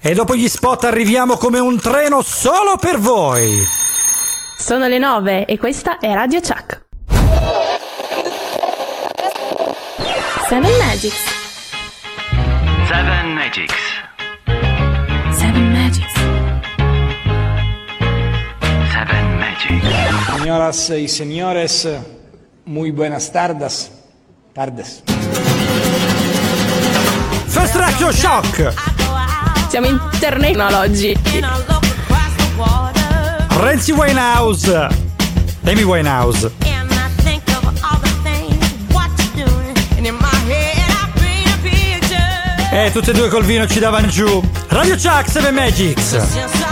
E dopo gli spot arriviamo come un treno solo per voi. Sono le 9 e questa è Radio Chuck. Seven Magics. Seven Magics. Seven Magics. Seven Magics. Señoras y señores, muy buenas tardes. Tardes. First Reaction Shock. Siamo international oggi. Renzi Winehouse. Amy Winehouse. E tutte e due col vino ci davano giù. Radio Chuck 7 Magics.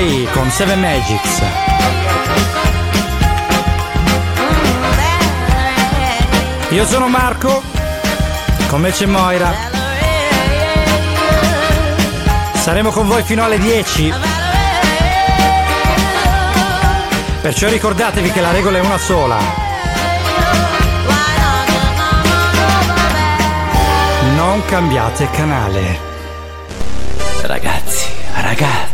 Voi con Seven Magics. Io sono Marco, con me c'è Moira. Saremo con voi fino alle 10. Perciò ricordatevi che la regola è una sola. Non cambiate canale. Ragazzi, ragazzi,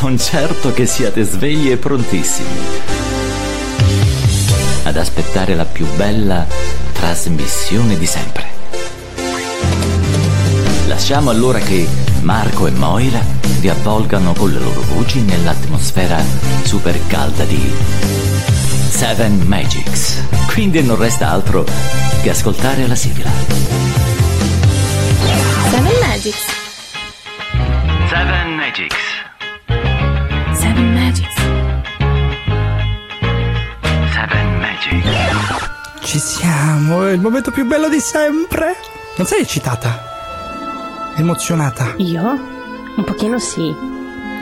sono certo che siate svegli e prontissimi ad aspettare la più bella trasmissione di sempre. Lasciamo allora che Marco e Moira vi avvolgano con le loro voci nell'atmosfera super calda di Seven Magics. Quindi non resta altro che ascoltare la sigla. Seven Magics. Seven Magics. Siamo, è il momento più bello di sempre. Non sei eccitata? Emozionata? Io? Un pochino sì.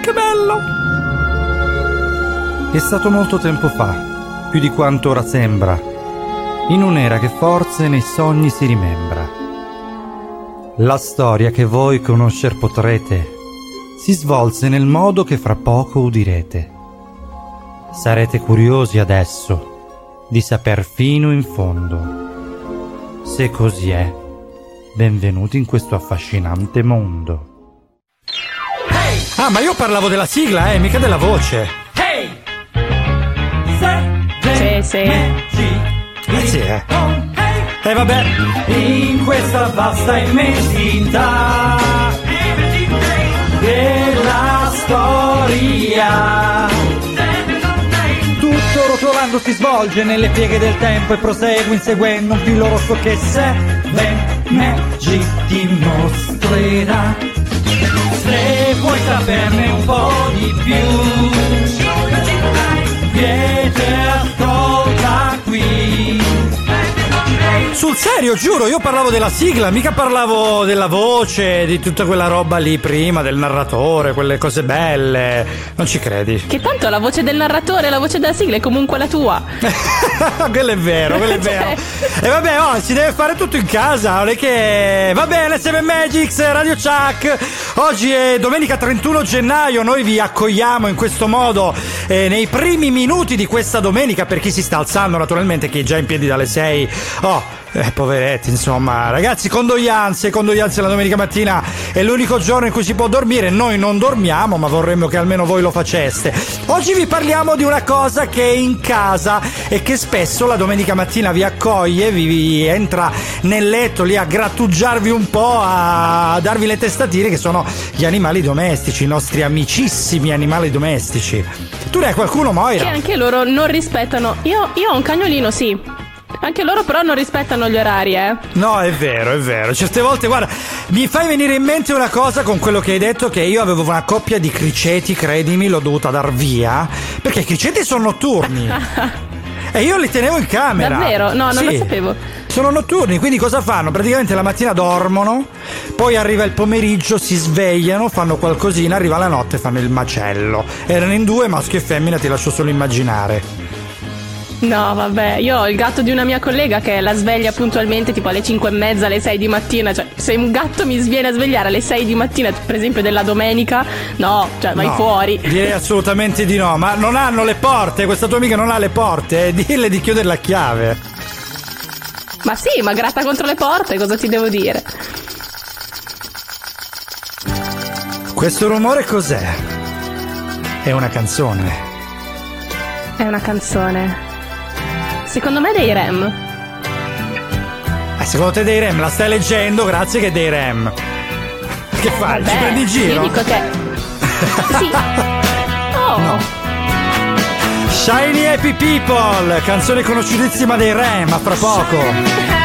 Che bello! È stato molto tempo fa, più di quanto ora sembra, in un'era che forse nei sogni si rimembra. La storia che voi conoscer potrete si svolse nel modo che fra poco udirete. Sarete curiosi adesso di saper fino in fondo. Se così è, benvenuti in questo affascinante mondo. Ah, ma io parlavo della sigla, eh, mica della voce. Sì, sì. Eh sì, eh. E vabbè, in questa vasta immensità della storia. Rotolando si svolge nelle pieghe del tempo e prosegue inseguendo un filo rosso che Seven Magic ti mostrerà. Se vuoi saperne un po' di più, serio, giuro, io parlavo della sigla, mica parlavo della voce, di tutta quella roba lì prima, del narratore, quelle cose belle. Non ci credi? Che tanto la voce del narratore la voce della sigla è comunque la tua. quello è vero, quello è vero. E vabbè, oh, si deve fare tutto in casa, non è che... Va bene, 7 Magics, Radio Chuck. Oggi è domenica 31 gennaio, noi vi accogliamo in questo modo eh, nei primi minuti di questa domenica per chi si sta alzando naturalmente, chi è già in piedi dalle 6. Oh, eh, poveretti, insomma, ragazzi, condoglianze, condoglianze la domenica mattina è l'unico giorno in cui si può dormire. Noi non dormiamo, ma vorremmo che almeno voi lo faceste. Oggi vi parliamo di una cosa che è in casa e che spesso la domenica mattina vi accoglie, vi, vi entra nel letto lì a grattugiarvi un po', a darvi le testatine che sono gli animali domestici, i nostri amicissimi animali domestici. Tu ne hai qualcuno, Che Moira? anche loro non rispettano. Io, io ho un cagnolino, sì. Anche loro però non rispettano gli orari, eh. No, è vero, è vero. Certe volte, guarda, mi fai venire in mente una cosa con quello che hai detto che io avevo una coppia di criceti, credimi, l'ho dovuta dar via, perché i criceti sono notturni. e io li tenevo in camera. Davvero? No, non Sì. lo sapevo. Sono notturni, quindi cosa fanno? Praticamente la mattina dormono, poi arriva il pomeriggio, si svegliano, fanno qualcosina, arriva la notte e fanno il macello. Erano in due, maschio e femmina, ti lascio solo immaginare. No, vabbè, io ho il gatto di una mia collega che la sveglia puntualmente tipo alle 5 e mezza, alle 6 di mattina. Cioè, se un gatto mi viene a svegliare alle 6 di mattina, per esempio della domenica, no, cioè vai No, fuori. Direi assolutamente di no, ma non hanno le porte, questa tua amica non ha le porte, eh, dille di chiudere la chiave. Ma sì, ma gratta contro le porte, cosa ti devo dire? Questo rumore cos'è? È una canzone. È una canzone. Secondo me dei Rem. Eh, secondo te dei Rem la stai leggendo? Grazie che dei Rem. Che fai? Ci Vabbè, prendi in giro? Io dico che. sì. Oh, Shiny Happy People, canzone conosciutissima dei Rem, a fra poco.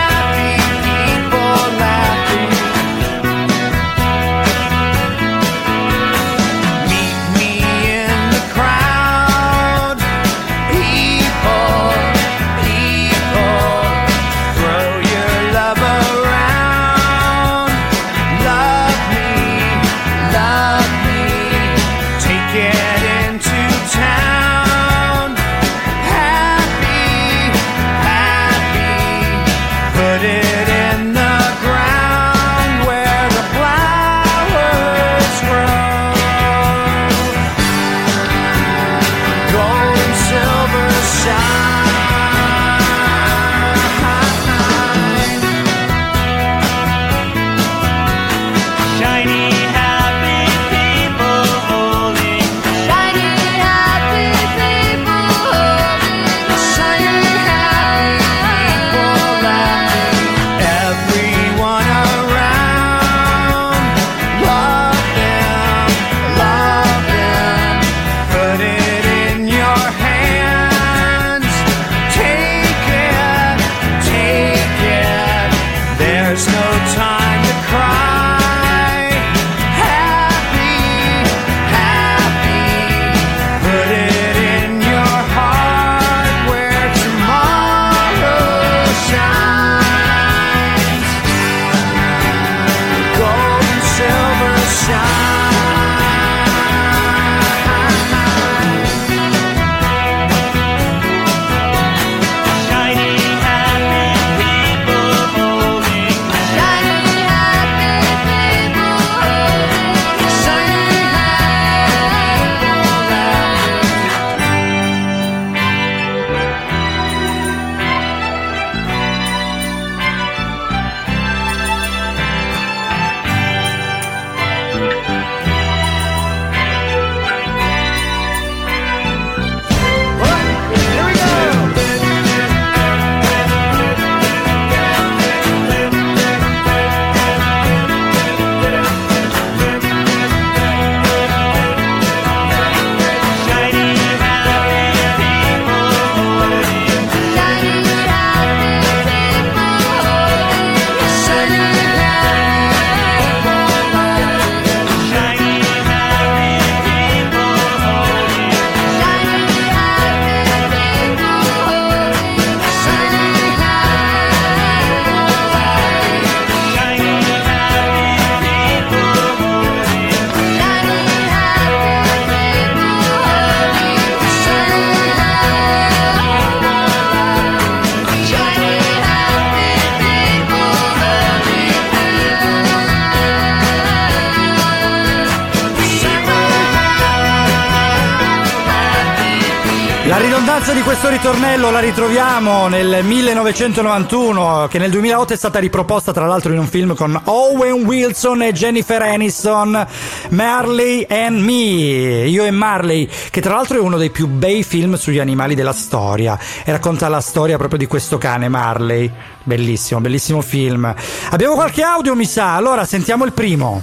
Nel 1991, che nel 2008 è stata riproposta tra l'altro in un film con Owen Wilson e Jennifer Aniston, Marley and Me, Io e Marley, che tra l'altro è uno dei più bei film sugli animali della storia e racconta la storia proprio di questo cane Marley. Bellissimo, bellissimo film. Abbiamo qualche audio, mi sa. Allora, sentiamo il primo.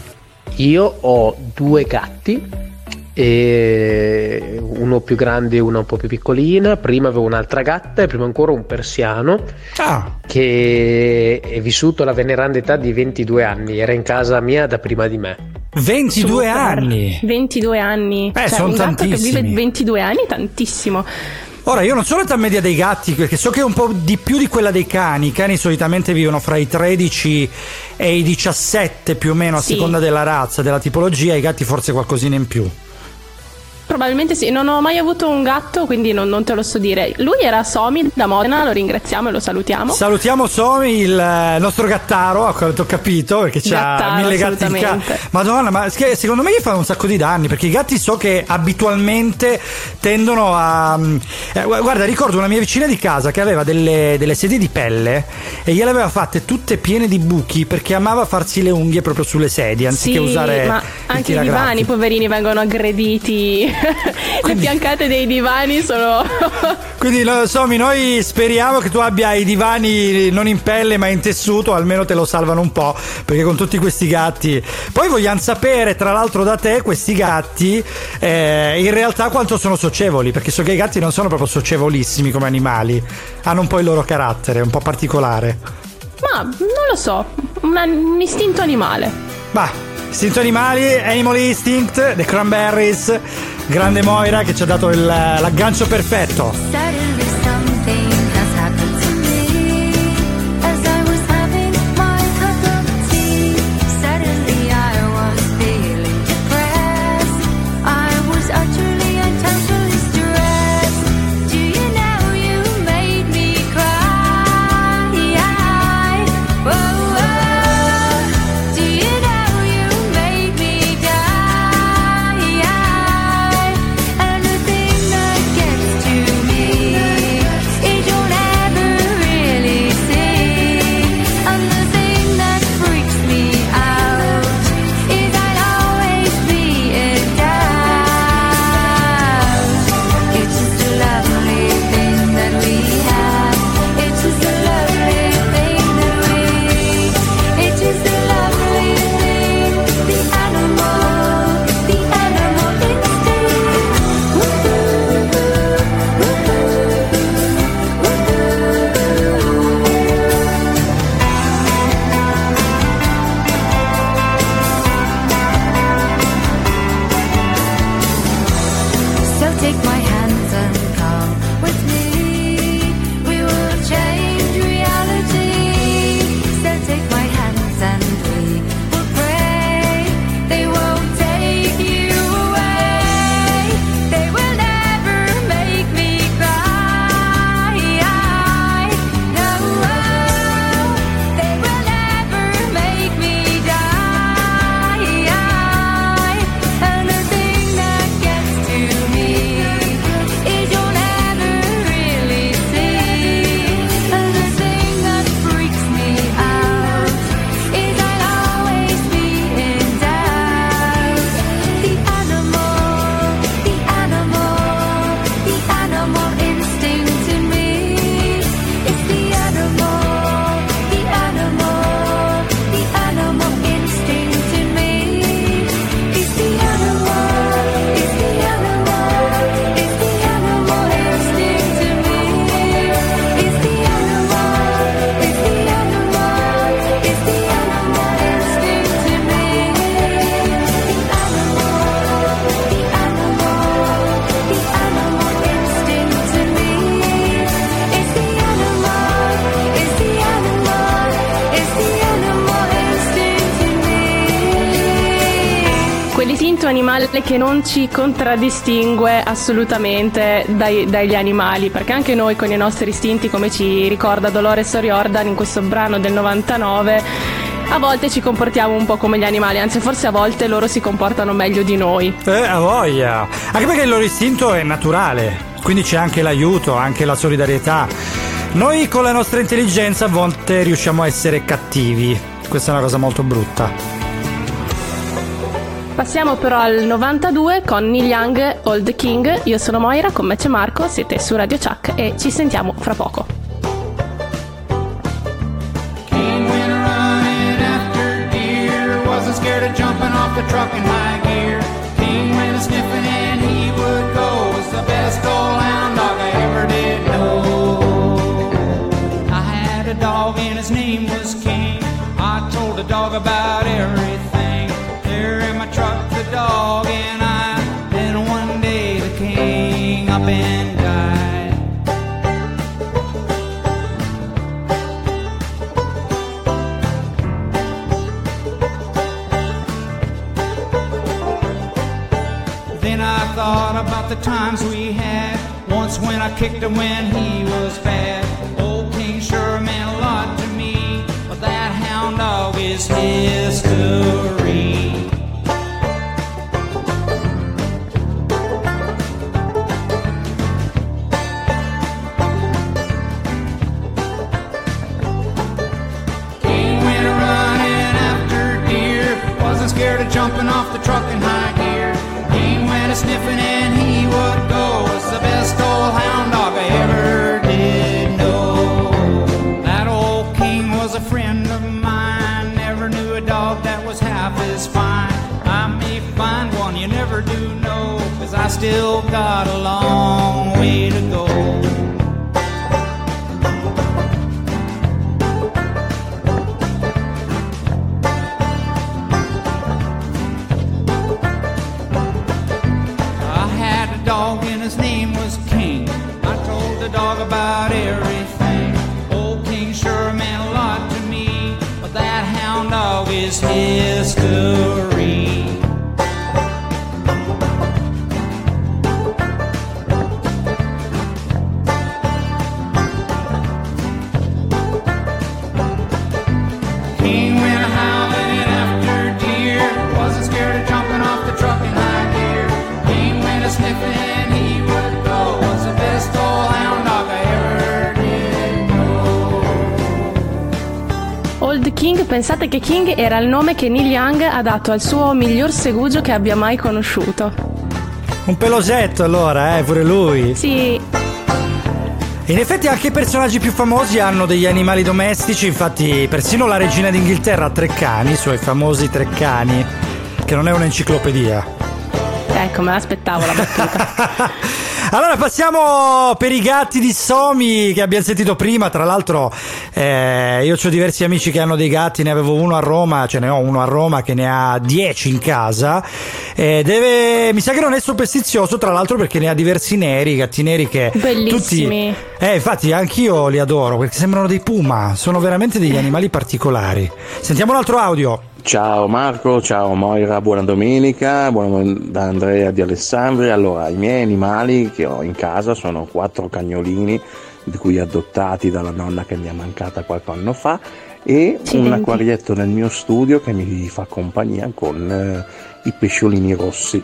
Io ho due gatti, e uno più grande e una un po' più piccolina. Prima avevo un'altra gatta e prima ancora un persiano Ah, che è vissuto alla veneranda età di 22 anni. Era in casa mia da prima di me. 22 Super. anni. 22 anni. Eh, Cioè, sono un gatto che tantissimi. vive 22 anni, tantissimo. Ora, io non so l'età media dei gatti, perché so che è un po' di più di quella dei cani. I cani solitamente vivono fra i 13 e i 17 più o meno, a Sì. seconda della razza, della tipologia. I gatti forse qualcosina in più. Probabilmente sì, non ho mai avuto un gatto, quindi non, non te lo so dire. Lui era Somi da Modena, lo ringraziamo e lo salutiamo. Salutiamo Somi, il eh, nostro gattaro, a quanto ho capito, perché c'ha mille gatti in casa. Madonna, ma secondo me gli fanno un sacco di danni, perché i gatti so che abitualmente tendono a... mm, eh, gu- guarda, ricordo una mia vicina di casa che aveva delle, delle sedie di pelle e gliele aveva fatte tutte piene di buchi perché amava farsi le unghie proprio sulle sedie, anziché Sì, usare ma anche i divani, poverini, vengono aggrediti. Le fiancate dei divani sono. Quindi no, Somi, noi speriamo che tu abbia i divani non in pelle ma in tessuto, almeno te lo salvano un po', perché con tutti questi gatti. Poi vogliamo sapere, tra l'altro da te, questi gatti eh, in realtà quanto sono socievoli, perché so che i gatti non sono proprio socievolissimi come animali, hanno un po' il loro carattere, un po' particolare. Ma non lo so, una- un istinto animale. Bah, istinto animali, Animal Instinct, The Cranberries, grande Moira che ci ha dato il- l'aggancio perfetto. Animale che non ci contraddistingue assolutamente dai- dagli animali, perché anche noi con i nostri istinti, come ci ricorda Dolores O'Riordan in questo brano del 99, a volte ci comportiamo un po' come gli animali, anzi forse a volte loro si comportano meglio di noi. Eh, a voglia. Anche perché il loro istinto è naturale. quindi c'è anche l'aiuto, anche la solidarietà. Noi con la nostra intelligenza a volte riusciamo a essere cattivi, questa è una cosa molto brutta. Passiamo però al 92 con Neil Young, Old King. Io sono Moira, con me c'è Marco, siete su Radio Chuck e ci sentiamo fra poco. The times we had. Once when I kicked him when Old King, pensate che King era il nome che Neil Young ha dato al suo miglior segugio che abbia mai conosciuto. Un pelosetto allora, eh, pure lui. Sì, In effetti anche i personaggi più famosi hanno degli animali domestici, infatti persino la regina d'Inghilterra ha tre cani, i suoi famosi tre cani, che non è un'enciclopedia. ecco, me l'aspettavo la battuta. Allora passiamo per i gatti di Somi che abbiamo sentito prima, tra l'altro eh, io ho diversi amici che hanno dei gatti, ne avevo uno a Roma, ce ne ho uno a Roma che ne ha 10 in casa, eh, deve, mi sa che non è superstizioso tra l'altro perché ne ha diversi neri, gatti neri che Bellissimi. tutti... Eh infatti anch'io li adoro perché sembrano dei puma, sono veramente degli animali particolari. Sentiamo un altro audio. Ciao Marco, ciao Moira, buona domenica, buona da Andrea di Alessandria. Allora, i miei animali che ho in casa sono quattro cagnolini, di cui adottati dalla nonna che mi è mancata qualche anno fa, e un Accidenti. acquarietto nel mio studio che mi fa compagnia con eh, i pesciolini rossi.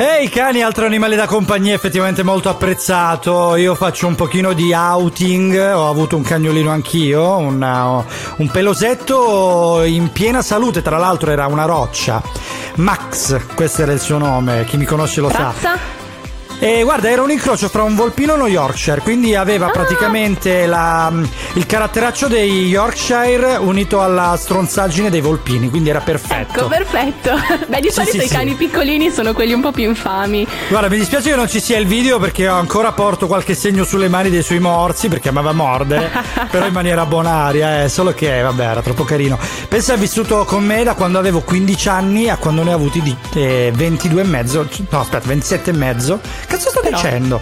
E i cani, altro animale da compagnia effettivamente molto apprezzato. Io faccio un pochino di outing, ho avuto un cagnolino anch'io, una- un pelosetto in piena salute, tra l'altro era una roccia. Max, questo era il suo nome, chi mi conosce lo sa. E guarda, era un incrocio fra un volpino e uno Yorkshire, quindi aveva Ah. praticamente la- il caratteraccio dei Yorkshire unito alla stronzaggine dei volpini, quindi era perfetto. Ecco, perfetto. Beh, di solito sì, i sì. cani piccolini sono quelli un po' più infami. Guarda, mi dispiace che non ci sia il video perché ho ancora porto qualche segno sulle mani dei suoi morsi perché amava mordere, però in maniera bonaria, eh, solo che vabbè, era troppo carino. Pensa ha vissuto con me da quando avevo 15 anni a quando ne ho avuti di eh, 22 e mezzo, no aspetta, 27 e mezzo. Cazzo sto Però- dicendo?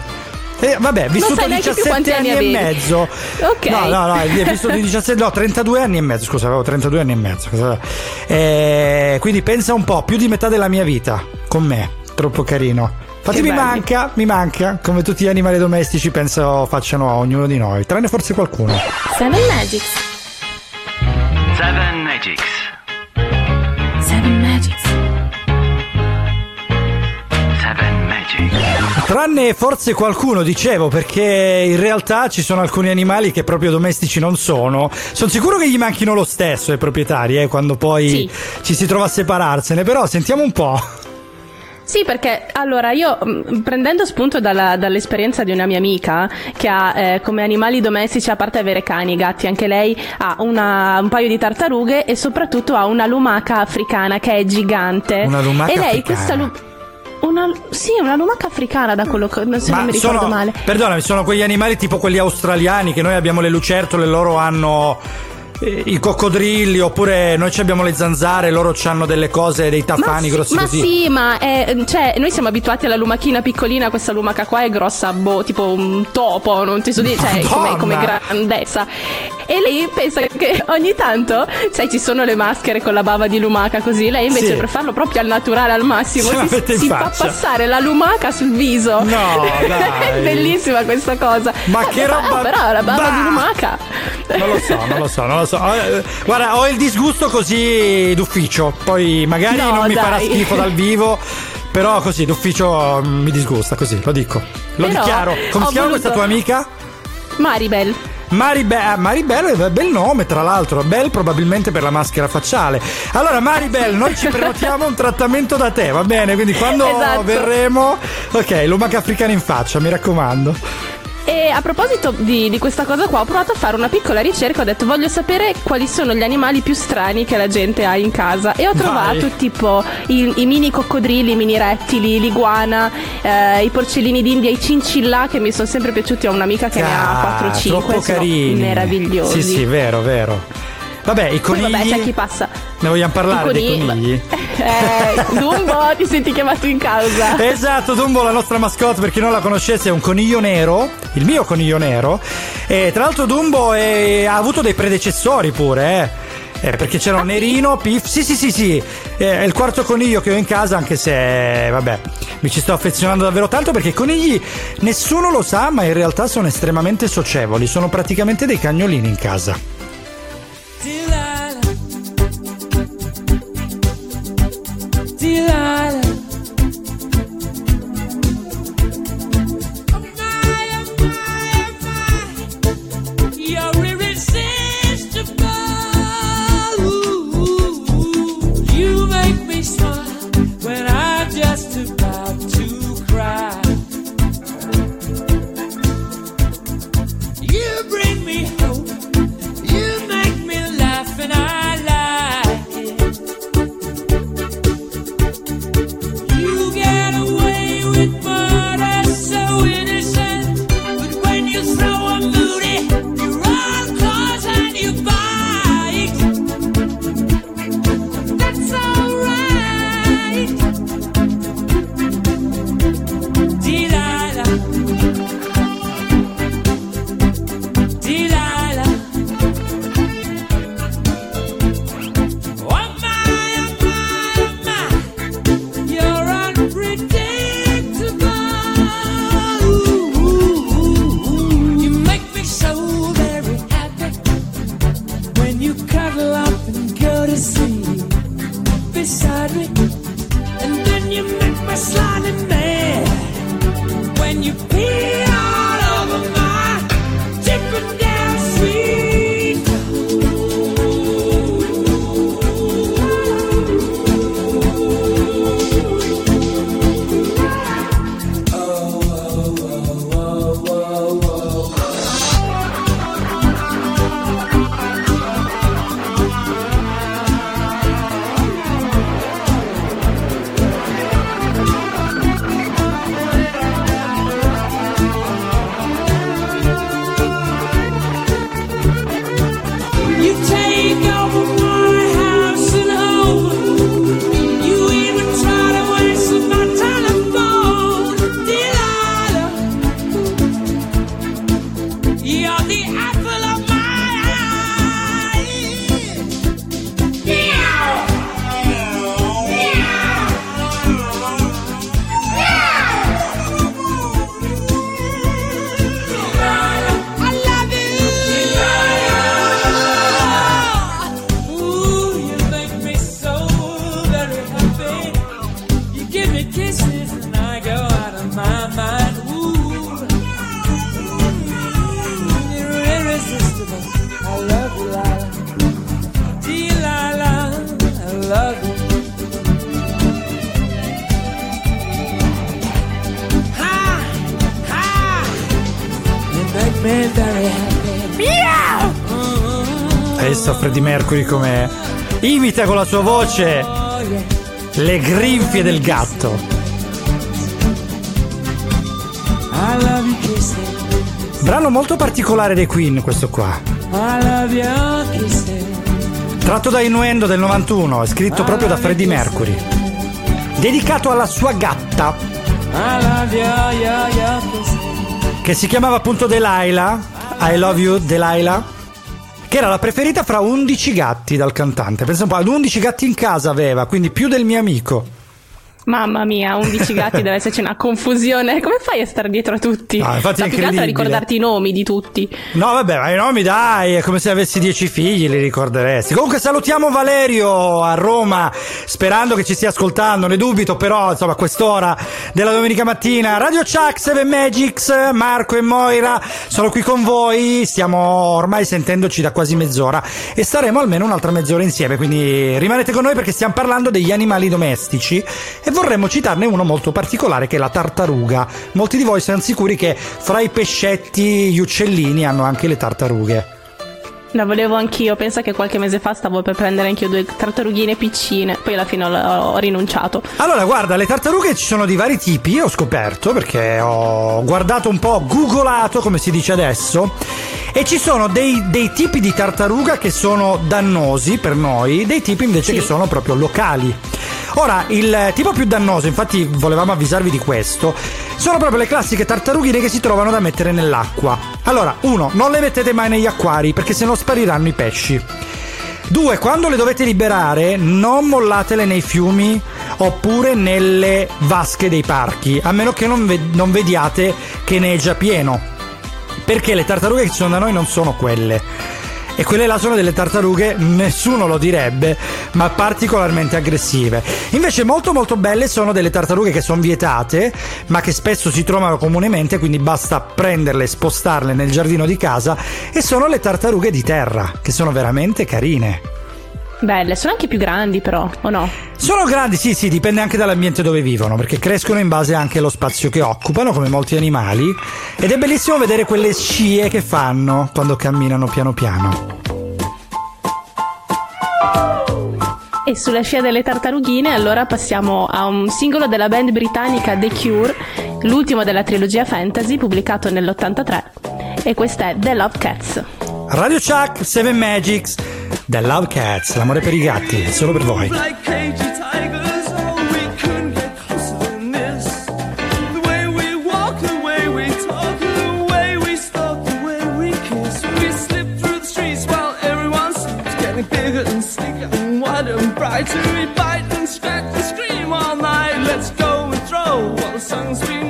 Eh, vabbè, vissuto sai neanche più 17 quanti anni, anni e mezzo. Ok. No, no, no, è vissuto di 17, no, 32 anni e mezzo, scusa, avevo 32 anni e mezzo. Eh, quindi pensa un po', più di metà della mia vita con me. Troppo carino. Infatti mi manca, mi manca, come tutti gli animali domestici penso facciano a ognuno di noi, tranne forse qualcuno. Seven Magics. Seven Magics. Tranne forse qualcuno, dicevo, perché in realtà ci sono alcuni animali che proprio domestici non sono. Sono sicuro che gli manchino lo stesso ai proprietari, eh, quando poi Sì. ci si trova a separarsene, però sentiamo un po'. Sì, perché allora io mh, prendendo spunto dalla- dall'esperienza di una mia amica che ha eh, come animali domestici, a parte avere cani, gatti, anche lei ha una- un paio di tartarughe e soprattutto ha una lumaca africana che è gigante. Una lumaca e lei africana? questa lu- una, sì, una lumaca africana da quello che se non mi ricordo sono, male. perdonami, sono quegli animali tipo quelli australiani che noi abbiamo le lucertole, loro hanno i coccodrilli, oppure noi ci abbiamo le zanzare, loro hanno delle cose, dei tafani sì, grossi ma così. sì, ma è- cioè, noi siamo abituati alla lumachina piccolina, questa lumaca qua è grossa, boh, tipo un topo, non ti so dire, cioè, come, come grandezza. E lei pensa che ogni tanto, sai, ci sono le maschere con la bava di lumaca così, lei invece Sì. per farlo proprio al naturale, al massimo, si, si fa passare la lumaca sul viso. No, è bellissima questa cosa. Ma Eh, che roba- Però la bava Bah! di lumaca. Non lo so, non lo so, non lo so. Eh, Guarda, ho il disgusto così d'ufficio. Poi magari No, non mi dai. farà schifo dal vivo. Però così d'ufficio mm, mi disgusta, così, lo dico. Lo Però dichiaro. Come si chiama voluto- questa tua amica? Maribel. Maribel, Maribel è un bel nome tra l'altro, bel probabilmente per la maschera facciale. Allora Maribel, noi ci prenotiamo un trattamento da te, va bene? Quindi quando Esatto. verremo, ok, lumaca africana in faccia, mi raccomando. E a proposito di, di questa cosa qua, ho provato a fare una piccola ricerca. Ho detto, voglio sapere quali sono gli animali più strani che la gente ha in casa. E ho Vai. trovato tipo i, i mini coccodrilli, i mini rettili, l'iguana, eh, i porcellini d'India, i cincillà che mi sono sempre piaciuti. Ho un'amica che ne ha Ah, 4-5. troppo sono carini. meravigliosi. Sì, sì, vero, vero. Vabbè, i Poi conigli. vabbè, c'è chi passa. Ne vogliamo parlare I dei conigli- conigli? Eh, Dumbo, ti senti chiamato in causa. Esatto, Dumbo, la nostra mascotte, per chi non la conoscesse, è un coniglio nero, il mio coniglio nero. E tra l'altro Dumbo è- ha avuto dei predecessori pure, eh. Eh, perché c'era un nerino, Piff. Sì, sì, sì, sì. Eh, è il quarto coniglio che ho in casa, anche se, vabbè, mi ci sto affezionando davvero tanto perché i conigli nessuno lo sa, ma in realtà sono estremamente socievoli. Sono praticamente dei cagnolini in casa. Delilah. Oh love you. Ah, ha! Ah. Ha! You make me very happy. Meow! Adesso Freddie Mercury come imita con la sua voce le grinfie del gatto. Brano molto particolare dei Queen questo qua. I love your kisses. Tratto da Innuendo del 91, è scritto proprio da Freddie Mercury. Dedicato alla sua gatta, che si chiamava appunto Delilah. I love you, Delilah. Che era la preferita fra 11 gatti dal cantante. Pensa un po', ad 11 gatti in casa aveva, quindi più del mio amico. Mamma mia, 11 gatti deve esserci una confusione. Come fai a stare dietro a tutti? No, infatti Ma più che altro a ricordarti i nomi di tutti. No, vabbè, ma i nomi dai, è come se avessi 10 figli, li ricorderesti. Comunque salutiamo Valerio a Roma, sperando che ci stia ascoltando, ne dubito, però insomma a quest'ora della domenica mattina. Radio Chuck, Seven Magics, Marco e Moira sono qui con voi, stiamo ormai sentendoci da quasi mezz'ora e staremo almeno un'altra mezz'ora insieme, quindi rimanete con noi perché stiamo parlando degli animali domestici e vorremmo citarne uno molto particolare che è la tartaruga. Molti di voi sono sicuri che fra i pescetti, gli uccellini hanno anche le tartarughe. La volevo anch'io, pensa che qualche mese fa stavo per prendere anch'io due tartarughine piccine, poi alla fine ho, ho rinunciato. Allora, guarda, le tartarughe ci sono di vari tipi, ho scoperto perché ho guardato un po', googolato come si dice adesso, e ci sono dei, dei tipi di tartaruga che sono dannosi per noi, dei tipi invece che sono proprio locali. Ora, il tipo più dannoso, infatti volevamo avvisarvi di questo, sono proprio le classiche tartarughine che si trovano da mettere nell'acqua. Allora, uno, non le mettete mai negli acquari perché sennò spariranno i pesci. Due, quando le dovete liberare, non mollatele nei fiumi oppure nelle vasche dei parchi, a meno che non, ve- non vediate che ne è già pieno. Perché le tartarughe che ci sono da noi non sono quelle. E quelle là sono delle tartarughe, nessuno lo direbbe, ma particolarmente aggressive. Invece molto molto belle sono delle tartarughe che sono vietate, ma che spesso si trovano comunemente, quindi basta prenderle e spostarle nel giardino di casa, e sono le tartarughe di terra, che sono veramente carine. Belle, sono anche più grandi però, o no? Sono grandi, sì, sì, dipende anche dall'ambiente dove vivono, perché crescono in base anche allo spazio che occupano, come molti animali. Ed è bellissimo vedere quelle scie che fanno quando camminano piano piano. E sulla scia delle tartarughine, allora passiamo a un singolo della band britannica The Cure, l'ultimo della trilogia fantasy, pubblicato nell'83. E questa è The Love Cats. Radio Chuck, 7 Magics, The Love Cats, l'amore per i gatti, solo per voi. bite and scratch and scream all night. Let's go and throw all the songs we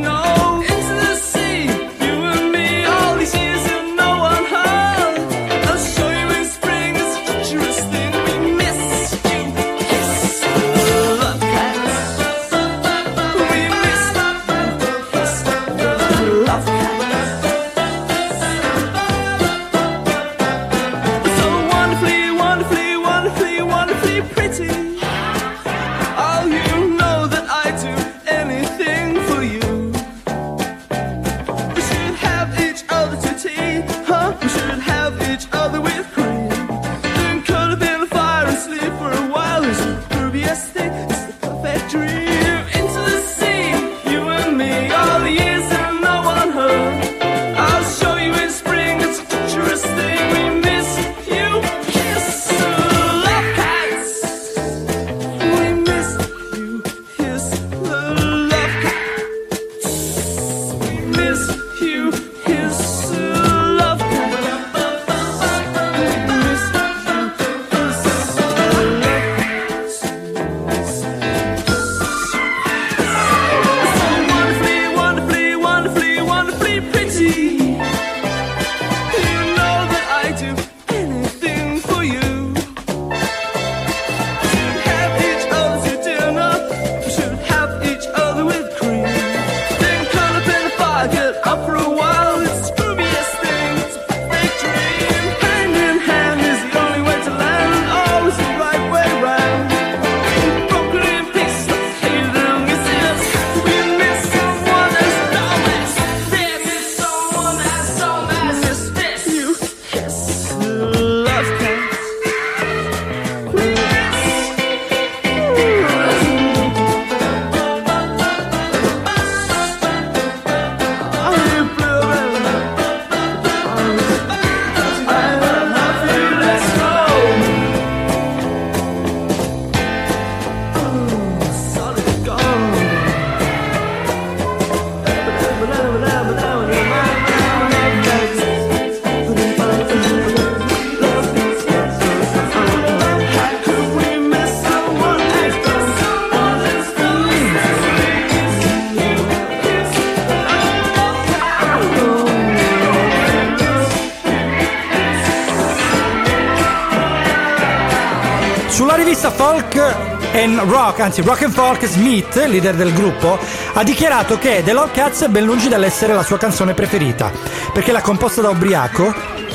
Folk and Rock, anzi Rock and Folk, Smith, leader del gruppo, ha dichiarato che The Love Cats è ben lungi dall'essere la sua canzone preferita, perché l'ha composta da ubriaco,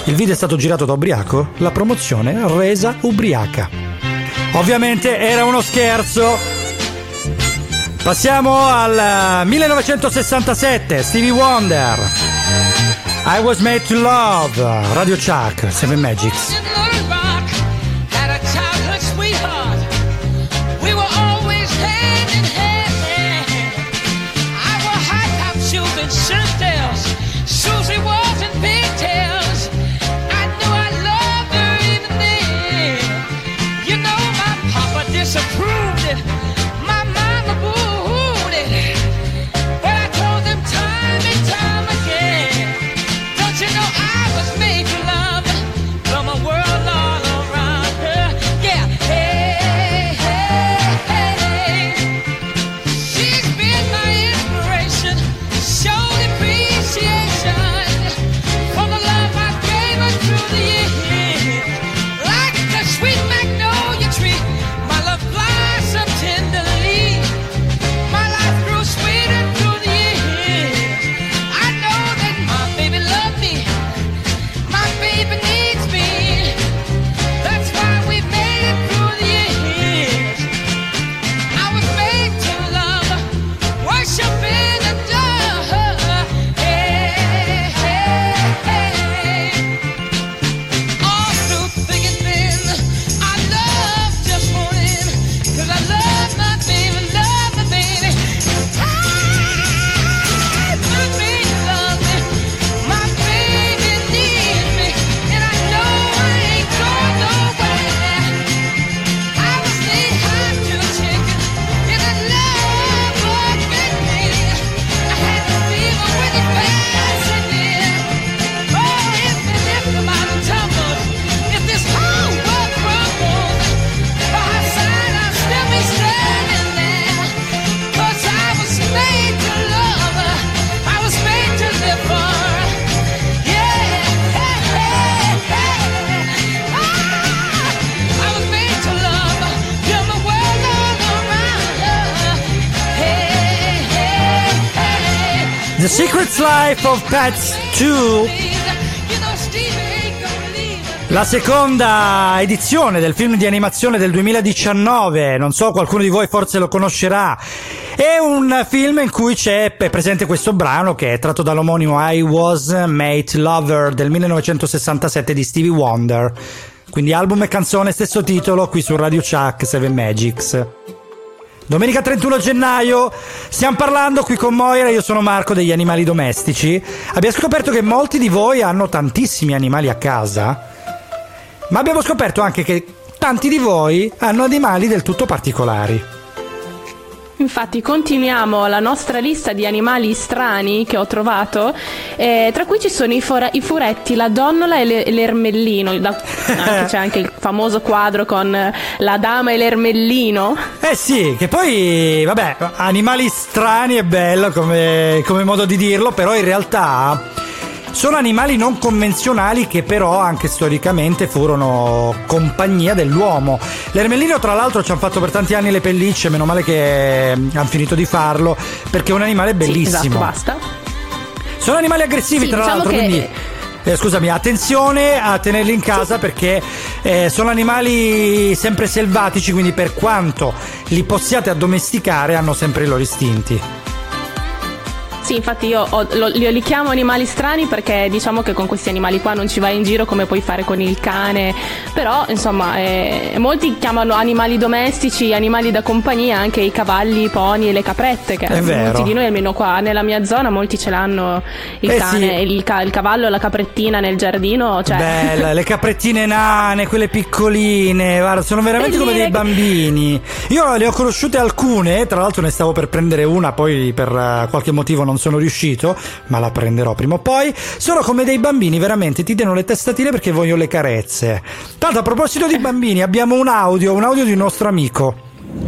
il video è stato girato da ubriaco, la promozione resa ubriaca. Ovviamente era uno scherzo. Passiamo al eh, 1967, Stevie Wonder. I was made to love, Radio Chuck, Seven Magics. Life of Pets 2 You know Stevie ain't gonna leave. La seconda edizione del film di animazione del 2019, non so, qualcuno di voi forse lo conoscerà. È un film in cui c'è presente questo brano che è tratto dall'omonimo I Was Made Lover del 1967 di Stevie Wonder. Quindi album e canzone, stesso titolo, qui su Radio Chuck 7 Magics. Domenica 31 gennaio stiamo parlando qui con Moira, io sono Marco degli animali domestici. Abbiamo scoperto che molti di voi hanno tantissimi animali a casa, ma abbiamo scoperto anche che tanti di voi hanno animali del tutto particolari. Infatti continuiamo la nostra lista di animali strani che ho trovato, eh, tra cui ci sono i, fora- i furetti, la donnola e, le- l'ermellino, Da- anche- c'è anche il famoso quadro con la dama e l'ermellino. Eh sì, che poi, vabbè, animali strani è bello come, come modo di dirlo, però in realtà sono animali non convenzionali che però anche storicamente furono compagnia dell'uomo. L'ermellino tra l'altro ci hanno fatto per tanti anni le pellicce, meno male che hanno finito di farlo, perché è un animale Sì, bellissimo. esatto, basta. Sono animali aggressivi Sì, tra diciamo l'altro, che- quindi... eh, scusami, attenzione a tenerli in casa perché eh, sono animali sempre selvatici, quindi per quanto li possiate addomesticare hanno sempre i loro istinti. Sì, infatti io ho- lo- li, li chiamo animali strani perché diciamo che con questi animali qua non ci vai in giro come puoi fare con il cane, però insomma eh, molti chiamano animali domestici, animali da compagnia, anche i cavalli, i pony e le caprette, che È vero. molti di noi almeno qua nella mia zona molti ce l'hanno il Eh cane, sì. il, ca- il cavallo la caprettina nel giardino, cioè... Bella, le caprettine nane, quelle piccoline, guarda, sono veramente come dei bambini. Io le ho conosciute alcune, tra l'altro ne stavo per prendere una, poi per eh, qualche motivo non sono riuscito, ma la prenderò prima o poi. Sono come dei bambini, veramente, ti danno le testatine perché voglio le carezze. Tanto a proposito di bambini, abbiamo un audio, un audio di un nostro amico.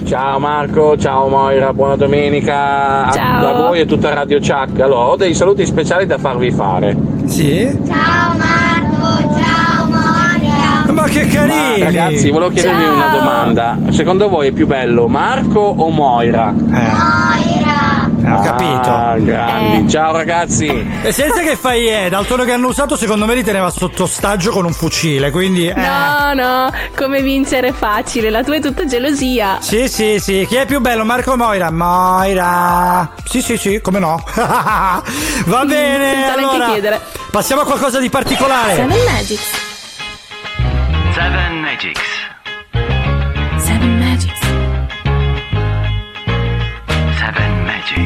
Ciao Marco, ciao Moira, buona domenica a- Ciao. a voi e tutta Radio Chuck. Allora, ho dei saluti speciali da farvi fare. Sì? Ciao Marco, ciao Monica. Ma che Ma carini! ragazzi, volevo chiedervi Ciao. una domanda. Secondo voi è più bello Marco o Moira? Eh, ho capito. Ah, grandi. Eh. Ciao ragazzi. E senza che fai eh, dal tono che hanno usato, secondo me li teneva sotto ostaggio con un fucile, quindi... eh. No, no, come vincere è facile, la tua è tutta gelosia. Sì, sì, sì. Chi è più bello, Marco Moira? Moira. Sì, sì, sì, come no? Va bene, Senza neanche allora. chiedere. Passiamo a qualcosa di particolare. Seven Magics. Seven Magics.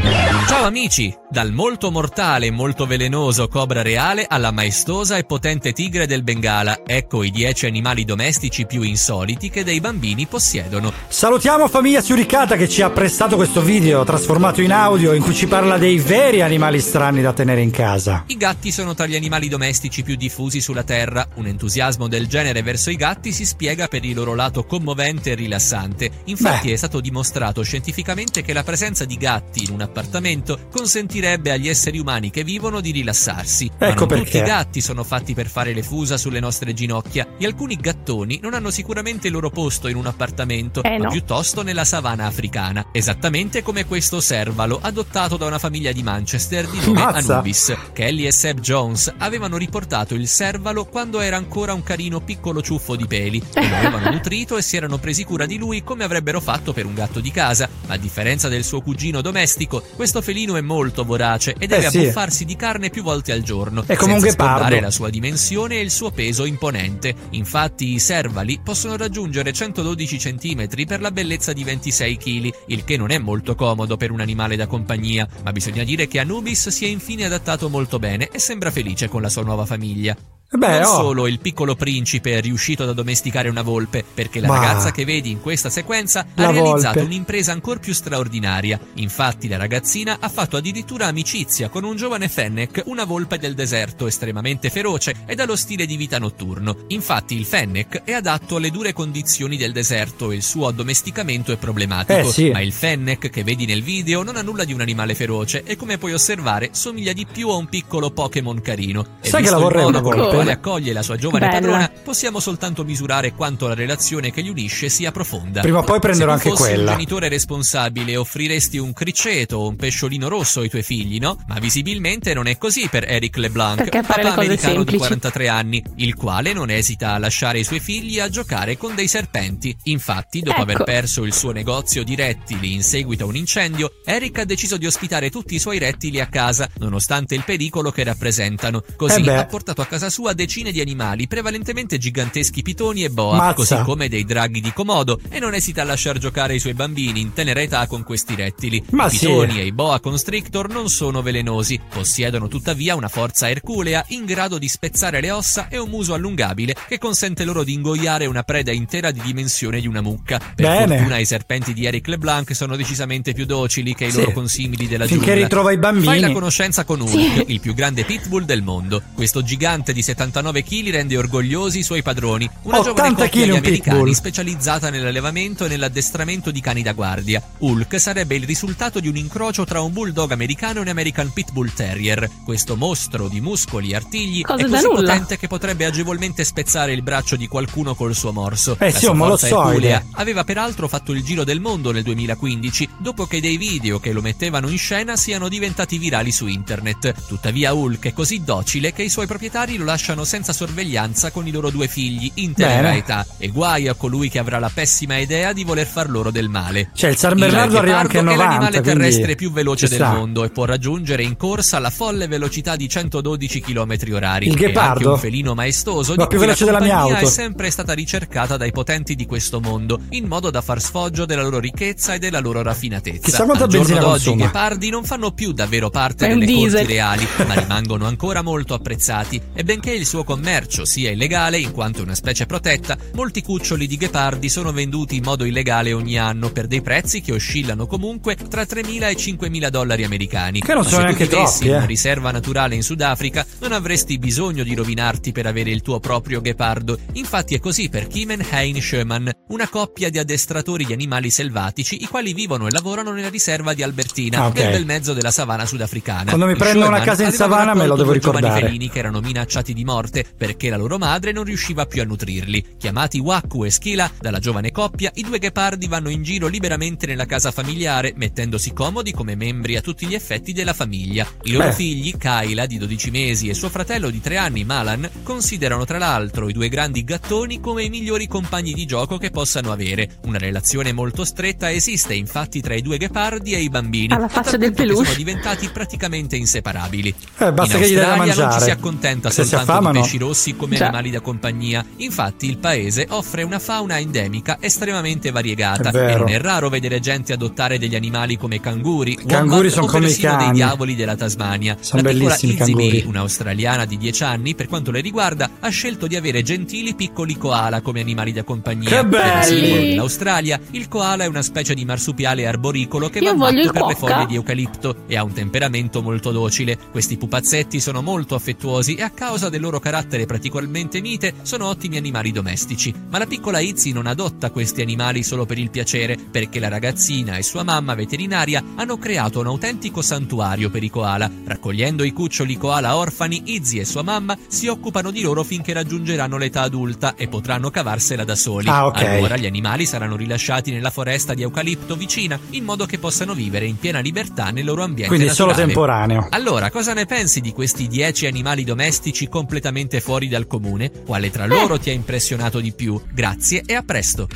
Seven Magics. Ciao amici! Dal molto mortale e molto velenoso cobra reale alla maestosa e potente tigre del Bengala, ecco i 10 animali domestici più insoliti che dei bambini possiedono. Salutiamo famiglia Suricata che ci ha prestato questo video trasformato in audio in cui ci parla dei veri animali strani da tenere in casa. I gatti sono tra gli animali domestici più diffusi sulla Terra. Un entusiasmo del genere verso i gatti si spiega per il loro lato commovente e rilassante. Infatti Beh. è stato dimostrato scientificamente che la presenza di gatti in un appartamento consentirebbe agli esseri umani che vivono di rilassarsi. Ma Ecco non perché. tutti i gatti sono fatti per fare le fusa sulle nostre ginocchia e alcuni gattoni non hanno sicuramente il loro posto in un appartamento, Eh, ma no. piuttosto nella savana africana. Esattamente come questo servalo adottato da una famiglia di Manchester di nome Mazza. Anubis. Kelly e Seb Jones avevano riportato il servalo quando era ancora un carino piccolo ciuffo di peli e lo avevano nutrito e si erano presi cura di lui come avrebbero fatto per un gatto di casa. A differenza del suo cugino domestico, questo felino è molto vorace e deve Eh, sì. abbuffarsi di carne più volte al giorno. È come un senza ghepardo. la sua dimensione e il suo peso imponente. Infatti i servali possono raggiungere 112 cm per la bellezza di 26 kg, il che non è molto comodo per un animale da compagnia, ma bisogna dire che Anubis si è infine adattato molto bene e sembra felice con la sua nuova famiglia. Beh, non oh. solo il piccolo principe è riuscito ad addomesticare una volpe, perché la Ma- ragazza che vedi in questa sequenza La ha realizzato volpe. un'impresa ancora più straordinaria. Infatti la ragazzina ha fatto addirittura amicizia con un giovane Fennec, una volpe del deserto estremamente feroce e dallo stile di vita notturno. Infatti il Fennec è adatto alle dure condizioni del deserto e il suo addomesticamento è problematico. Eh, sì. Ma il Fennec che vedi nel video non ha nulla di un animale feroce e come puoi osservare somiglia di più a un piccolo Pokémon carino. E Sai che la il vorrei una con volpe? quale accoglie la sua giovane Bella. padrona, possiamo soltanto misurare quanto la relazione che li unisce sia profonda. Prima o poi prenderò Se tu anche fossi quella. un genitore responsabile, offriresti un criceto o un pesciolino rosso ai tuoi figli, no? Ma visibilmente non è così per Eric LeBlanc, papà americano semplici. di 43 anni, il quale non esita a lasciare i suoi figli a giocare con dei serpenti. Infatti, dopo Ecco. aver perso il suo negozio di rettili in seguito a un incendio, Eric ha deciso di ospitare tutti i suoi rettili a casa, nonostante il pericolo che rappresentano. Così Eh ha portato a casa sua decine di animali, prevalentemente giganteschi pitoni e boa, Mazza. così come dei draghi di Komodo, e non esita a lasciar giocare i suoi bambini in tenera età con questi rettili. Ma I sì. pitoni e i boa constrictor non sono velenosi, possiedono tuttavia una forza erculea in grado di spezzare le ossa e un muso allungabile che consente loro di ingoiare una preda intera di dimensione di una mucca. Per Bene. fortuna i serpenti di Eric LeBlanc sono decisamente più docili che i Sì. loro consimili della Finché giungla. ritrova i bambini. Fai la conoscenza con Hulk, Sì. il più grande pitbull del mondo. Questo gigante di 79 kg rende orgogliosi i suoi padroni, una 80 giovane coppia di americani pitbull. specializzata nell'allevamento e nell'addestramento di cani da guardia. Hulk sarebbe il risultato di un incrocio tra un bulldog americano e un American Pitbull Terrier. Questo mostro di muscoli e artigli Cose è così nulla. potente che potrebbe agevolmente spezzare il braccio di qualcuno col suo morso. Eh La sì, sua un forza molossoide. erculea aveva peraltro fatto il giro del mondo nel 2015 dopo che dei video che lo mettevano in scena siano diventati virali su internet. Tuttavia Hulk è così docile che i suoi proprietari lo lasciano senza sorveglianza con i loro due figli in tenera età e guai a colui che avrà la pessima idea di voler far loro del male. Cioè, il San Bernardo arriva anche a Ghepardo 90, è l'animale quindi terrestre più veloce ci del sta. mondo e può raggiungere in corsa la folle velocità di 112 km orari. Il È anche ghepardo? un felino maestoso di più cui la veloce della mia compagnia auto. è sempre stata ricercata dai potenti di questo mondo, in modo da far sfoggio della loro ricchezza e della loro raffinatezza. Chissà quanta Al giorno d'oggi i ghepardi non fanno più davvero parte È delle diesel. corti reali, ma rimangono ancora molto apprezzati e benché il suo commercio sia illegale in quanto è una specie protetta, molti cuccioli di ghepardi sono venduti in modo illegale ogni anno per dei prezzi che oscillano comunque tra 3.000 e 5.000 dollari americani. Che non sono neanche troppi, eh. una riserva naturale in Sudafrica, non avresti bisogno di rovinarti per avere il tuo proprio ghepardo. Infatti è così per Kim e Hein Schumann, una coppia di addestratori di animali selvatici i quali vivono e lavorano nella riserva di Albertina, Ah, ok. nel bel mezzo della savana sudafricana. Quando mi I prendo una Schumann casa in savana me lo devo ricordare. felini che erano minacciati di morte perché la loro madre non riusciva più a nutrirli. Chiamati Wakku e Skila dalla giovane coppia, i due ghepardi vanno in giro liberamente nella casa familiare, mettendosi comodi come membri a tutti gli effetti della famiglia. I loro Beh. figli, Kyla di 12 mesi e suo fratello di 3 anni, Malan, considerano tra l'altro i due grandi gattoni come i migliori compagni di gioco che possano avere. Una relazione molto stretta esiste infatti tra i due ghepardi e i bambini, Alla faccia del peluche. sono diventati praticamente inseparabili. Eh, basta in che gli dai da Australia non ci si accontenta Se si soltanto affamano. di pesci rossi come Già. animali da compagnia. Infatti il paese offre una fauna endemica estremamente variegata e non è raro vedere gente adottare degli animali come canguri, canguri sono come i persino dei cani. diavoli della Tasmania. Sono La piccola bellissimi i Izzy Bee, canguri. un'australiana di 10 anni, per quanto le riguarda, ha scelto di avere gentili piccoli koala come animali da compagnia. Che Per il belli! simbolo dell'Australia, il koala è una specie di marsupiale arboricolo che Io va matto per le foglie di eucalipto e ha un temperamento molto docile. Questi pupazzetti sono molto affettuosi e a causa del loro carattere particolarmente mite sono ottimi animali domestici. Ma la piccola Izzy non adotta questi animali solo per il piacere, perché la ragazzina e sua mamma veterinaria hanno creato un autentico santuario per i koala. Raccogliendo i cuccioli koala orfani, Izzy e sua mamma si occupano di loro finché raggiungeranno l'età adulta e potranno cavarsela da soli. Ah, ok. Allora gli animali saranno rilasciati nella foresta di eucalipto vicina, in modo che possano vivere in piena libertà nel loro ambiente Quindi è solo naturale. temporaneo. Allora, cosa ne pensi di questi 10 animali domestici completamente fuori dal comune? Quale tra loro ti ha impressionato di più? Grazie e a presto.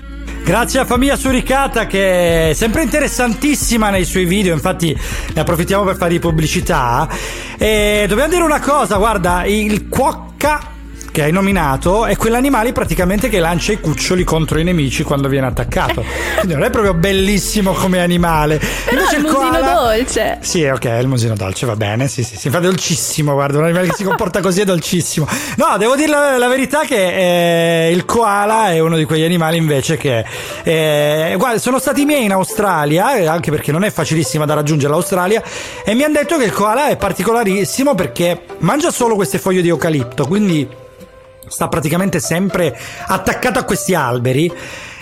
Grazie a famiglia Suricata che è sempre interessantissima nei suoi video, infatti ne approfittiamo per fare pubblicità. E dobbiamo dire una cosa, guarda, il cuocca che hai nominato è quell'animale praticamente che lancia i cuccioli contro i nemici quando viene attaccato. Quindi non è proprio bellissimo come animale. Però Invece il il musino koala- dolce. Sì, ok, il musino dolce va bene, sì, sì, si fa dolcissimo, guarda, un animale che si comporta così è dolcissimo. No, devo dire la, la verità che eh, il koala è uno di quegli animali invece che... eh, guarda, sono stati miei in Australia, eh, anche perché non è facilissima da raggiungere l'Australia, e mi hanno detto che il koala è particolarissimo perché mangia solo queste foglie di eucalipto, quindi sta praticamente sempre attaccato a questi alberi.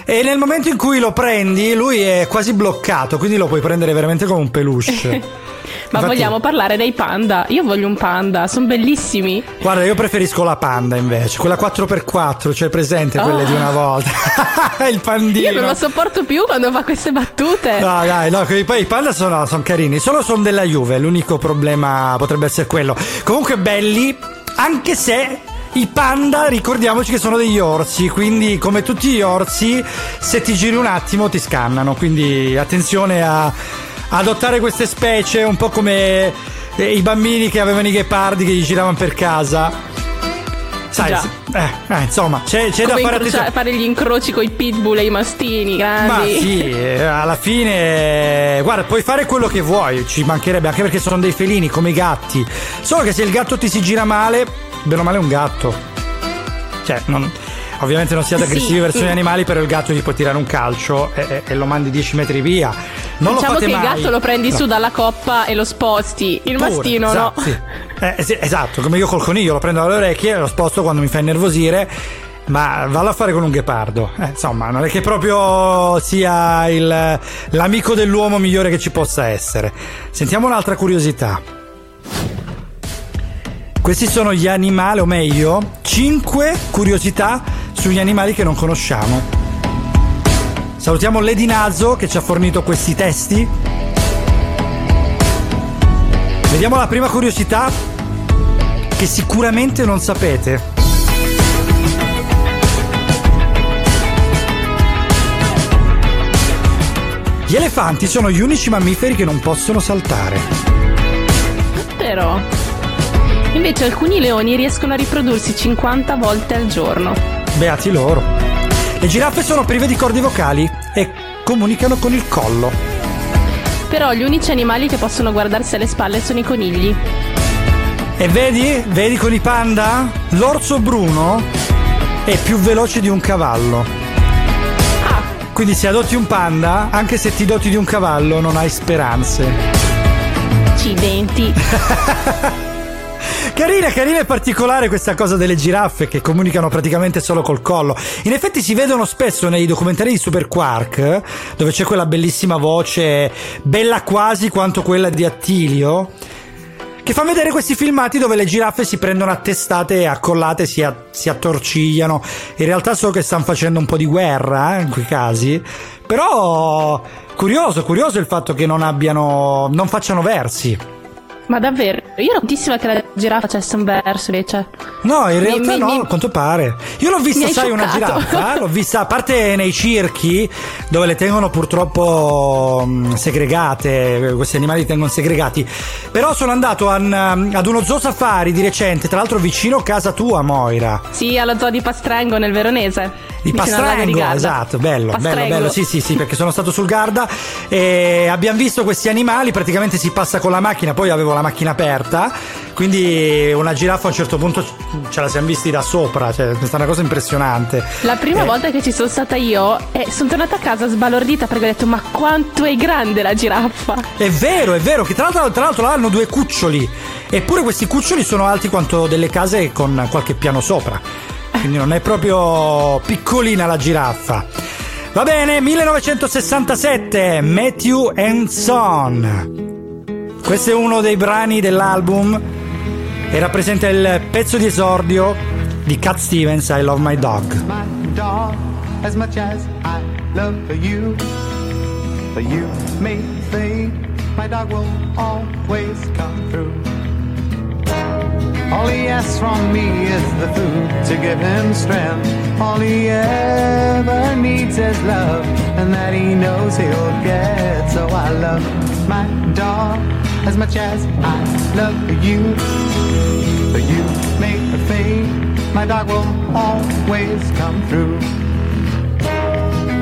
E nel momento in cui lo prendi, lui è quasi bloccato, quindi lo puoi prendere veramente come un peluche. Ma Infatti- vogliamo parlare dei panda? Io voglio un panda, sono bellissimi. Guarda, io preferisco la panda invece, quella 4x4, cioè presente quelle Ah. di una volta. il pandino. Io non lo sopporto più quando fa queste battute. No, dai, no, poi i panda sono, sono carini, solo sono della Juve, l'unico problema potrebbe essere quello. Comunque belli, anche se i panda ricordiamoci che sono degli orsi, quindi come tutti gli orsi, se ti giri un attimo ti scannano, quindi attenzione a adottare queste specie, un po' come eh, i bambini che avevano i ghepardi che gli giravano per casa. Sai, eh, eh, insomma, c'è, c'è da fare attenzione. fare gli incroci con i pitbull e i mastini grandi. Ma sì, eh, alla fine, guarda, puoi fare quello che vuoi, ci mancherebbe, anche perché sono dei felini come i gatti. Solo che se il gatto ti si gira male, bene o male è un gatto. Cioè, non- ovviamente non siate Sì, aggressivi verso mm. gli animali, però il gatto gli può tirare un calcio e, e- e lo mandi 10 metri via. Non diciamo che mai. il gatto lo prendi No. su dalla coppa e lo sposti. Il Pure, mastino esatto, no. sì. Eh, sì, esatto, come io col coniglio lo prendo dalle orecchie e lo sposto quando mi fa innervosire. Ma vallo a fare con un ghepardo. Eh, insomma, non è che proprio sia il- l'amico dell'uomo migliore che ci possa essere. Sentiamo un'altra curiosità. Questi sono gli animali, o meglio, 5 curiosità sugli animali che non conosciamo. Salutiamo Lady Nazo che ci ha fornito questi testi. Vediamo la prima curiosità che sicuramente non sapete. Gli elefanti sono gli unici mammiferi che non possono saltare. Però. Invece alcuni leoni riescono a riprodursi 50 volte al giorno. Beati loro. Le giraffe sono prive di corde vocali e comunicano con il collo. Però gli unici animali che possono guardarsi alle spalle sono i conigli. E vedi? Vedi con i panda? L'orso bruno è più veloce di un cavallo. Quindi se adotti un panda, anche se ti doti di un cavallo, non hai speranze. Accidenti. Carina, carina e particolare questa cosa delle giraffe che comunicano praticamente solo col collo. In effetti si vedono spesso nei documentari di Super Quark, dove c'è quella bellissima voce, bella quasi quanto quella di Attilio, che fa vedere questi filmati dove le giraffe si prendono a testate accollate, si, a- si attorcigliano. In realtà so che stanno facendo un po' di guerra eh, in quei casi. Però curioso, curioso il fatto che non abbiano. non facciano versi. Ma davvero? Io ero contissima che la giraffa facesse un verso invece. No, in realtà mi- no, mi- a quanto pare. Io l'ho vista, sai, una scioccato. giraffa. eh, L'ho vista a parte nei circhi dove le tengono purtroppo mh, segregate. Questi animali li tengono segregati. Però sono andato an- ad uno zoo safari di recente, tra l'altro vicino a casa tua, Moira. Sì, allo zoo di Pastrengo nel Veronese. Di Pastrengo, esatto, bello, bello, Pastrengo. bello, sì, sì, sì, perché sono stato sul Garda e abbiamo visto questi animali, praticamente si passa con la macchina, poi avevo la macchina aperta, quindi una giraffa a un certo punto ce la siamo visti da sopra, cioè è stata una cosa impressionante. La prima Eh, volta che ci sono stata io, eh, sono tornata a casa sbalordita perché ho detto: Ma quanto è grande la giraffa! È vero, è vero, che tra l'altro, tra l'altro hanno due cuccioli, eppure questi cuccioli sono alti quanto delle case con qualche piano sopra, quindi non è proprio piccolina la giraffa. Va bene, 1967, Matthew and Son. Questo è uno dei brani dell'album e rappresenta il pezzo di esordio di Cat Stevens, I Love My Dog. as much as I love you. But you may think my dog will always come through. All he asks from me is the food to give him strength. All he ever needs is love, and that he knows he'll get. So I love my dog as much as I love you. But you make me think my dog will always come through.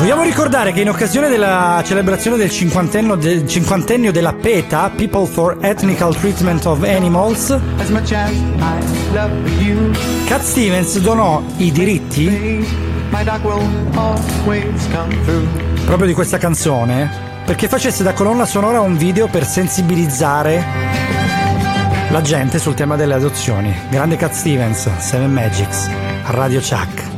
Vogliamo ricordare che in occasione della celebrazione del cinquantennio, del cinquantennio della PETA, People for Ethnical Treatment of Animals, Cat Stevens donò i diritti proprio di questa canzone perché facesse da colonna sonora un video per sensibilizzare la gente sul tema delle adozioni. Grande Cat Stevens, Seven Magics, Radio Chuck.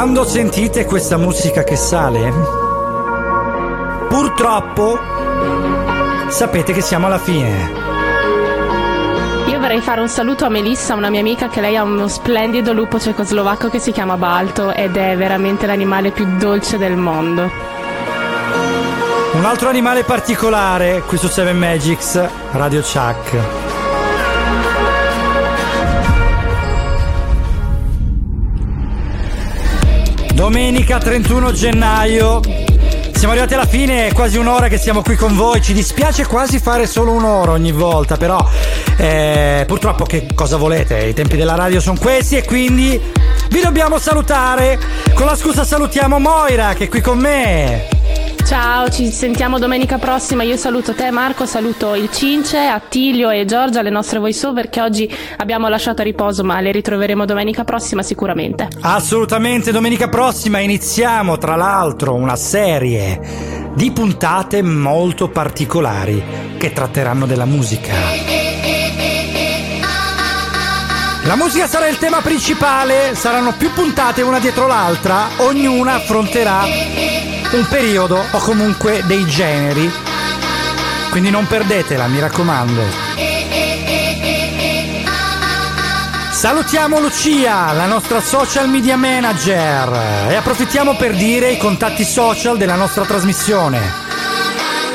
Quando sentite questa musica che sale, purtroppo sapete che siamo alla fine. Io vorrei fare un saluto a Melissa, una mia amica, che lei ha uno splendido lupo cecoslovacco che si chiama Balto ed è veramente l'animale più dolce del mondo. Un altro animale particolare qui su Seven Magics, Radio Chuck. Domenica 31 gennaio. Siamo arrivati alla fine, è quasi un'ora che siamo qui con voi. Ci dispiace quasi fare solo un'ora ogni volta, però eh, purtroppo che cosa volete? I tempi della radio sono questi e quindi vi dobbiamo salutare. Con la scusa salutiamo Moira che è qui con me. Ciao, ci sentiamo domenica prossima. Io saluto te Marco, saluto il Cince, Attilio e Giorgia, le nostre voice over che oggi abbiamo lasciato a riposo, ma le ritroveremo domenica prossima sicuramente. Assolutamente, domenica prossima iniziamo tra l'altro una serie di puntate molto particolari che tratteranno della musica. La musica sarà il tema principale, saranno più puntate una dietro l'altra, ognuna affronterà un periodo o comunque dei generi. Quindi non perdetela, mi raccomando. Salutiamo Lucia, la nostra social media manager e approfittiamo per dire i contatti social della nostra trasmissione.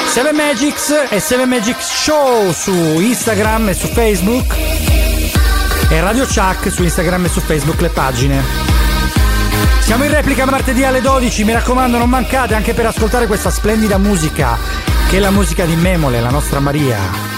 7 Magics e 7 Magics Show su Instagram e su Facebook e Radio Chuck su Instagram e su Facebook le pagine. Siamo in replica martedì alle 12, mi raccomando non mancate anche per ascoltare questa splendida musica che è la musica di Memole, la nostra Maria.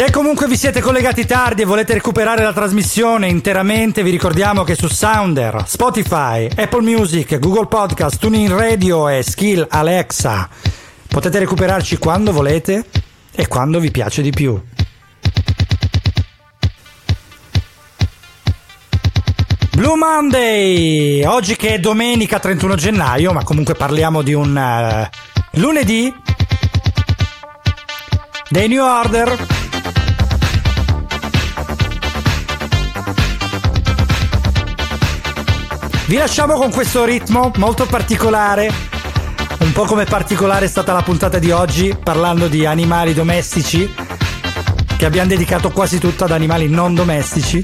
Se comunque vi siete collegati tardi e volete recuperare la trasmissione interamente, vi ricordiamo che su Sounder, Spotify, Apple Music, Google Podcast, TuneIn Radio e Skill Alexa potete recuperarci quando volete e quando vi piace di più. Blue Monday! Oggi che è domenica 31 gennaio, ma comunque parliamo di un eh, lunedì dei New Order. Vi lasciamo con questo ritmo molto particolare, un po' come particolare è stata la puntata di oggi, parlando di animali domestici, che abbiamo dedicato quasi tutta ad animali non domestici.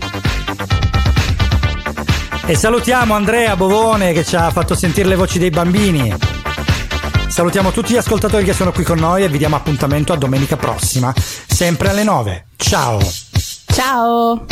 E salutiamo Andrea Bovone che ci ha fatto sentire le voci dei bambini. Salutiamo tutti gli ascoltatori che sono qui con noi e vi diamo appuntamento a domenica prossima, sempre alle 9. Ciao! Ciao!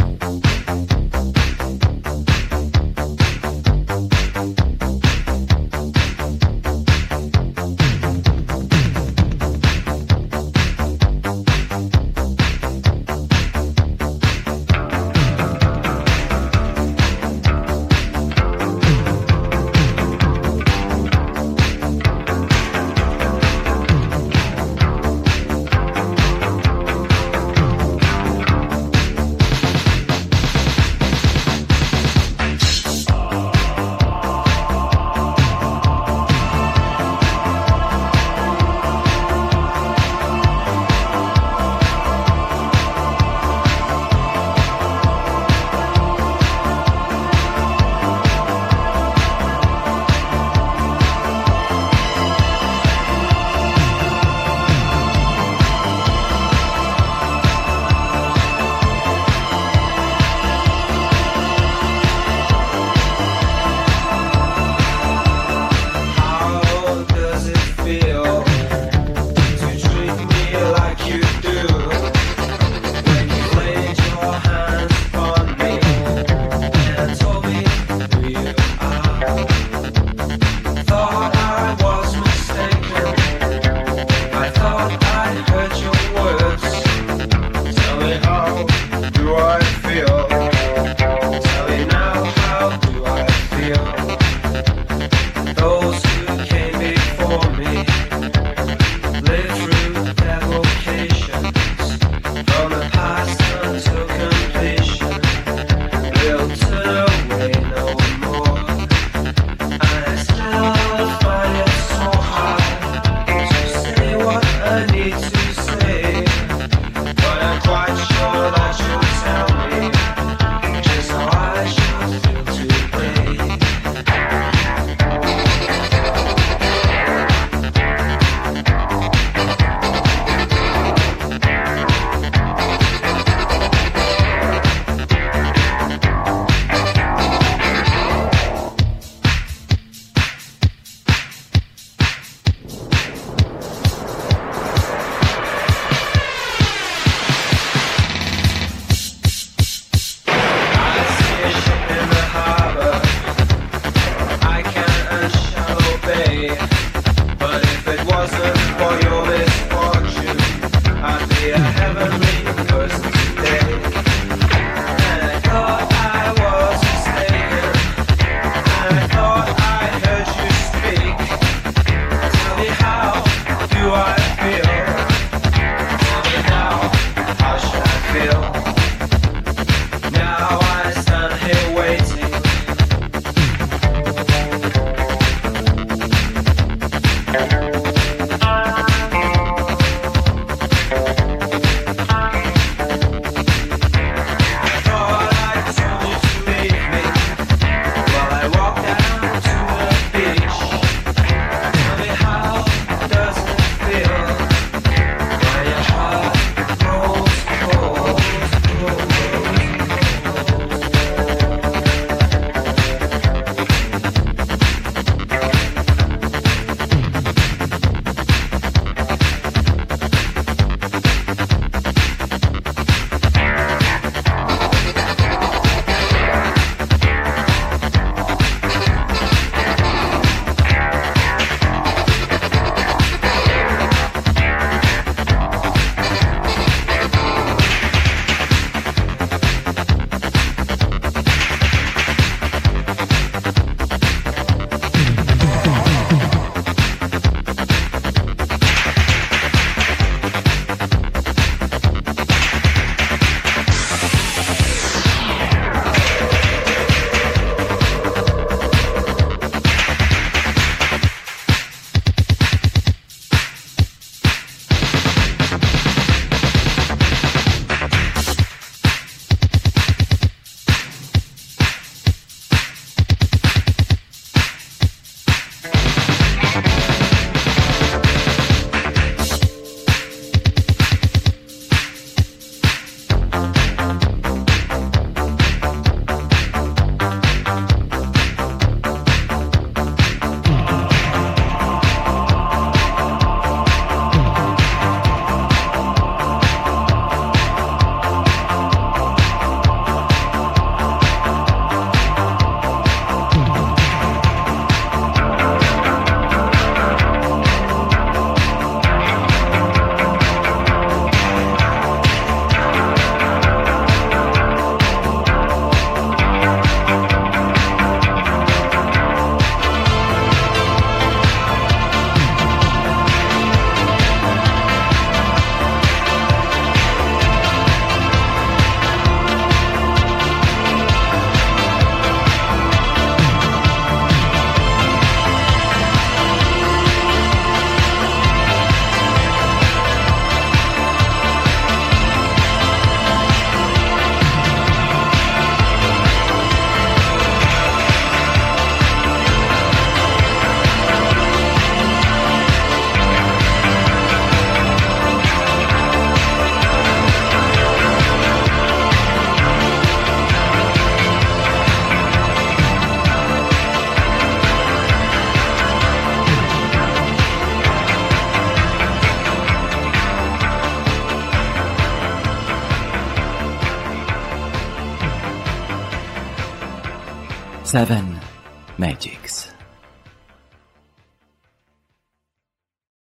For your Seven Magics.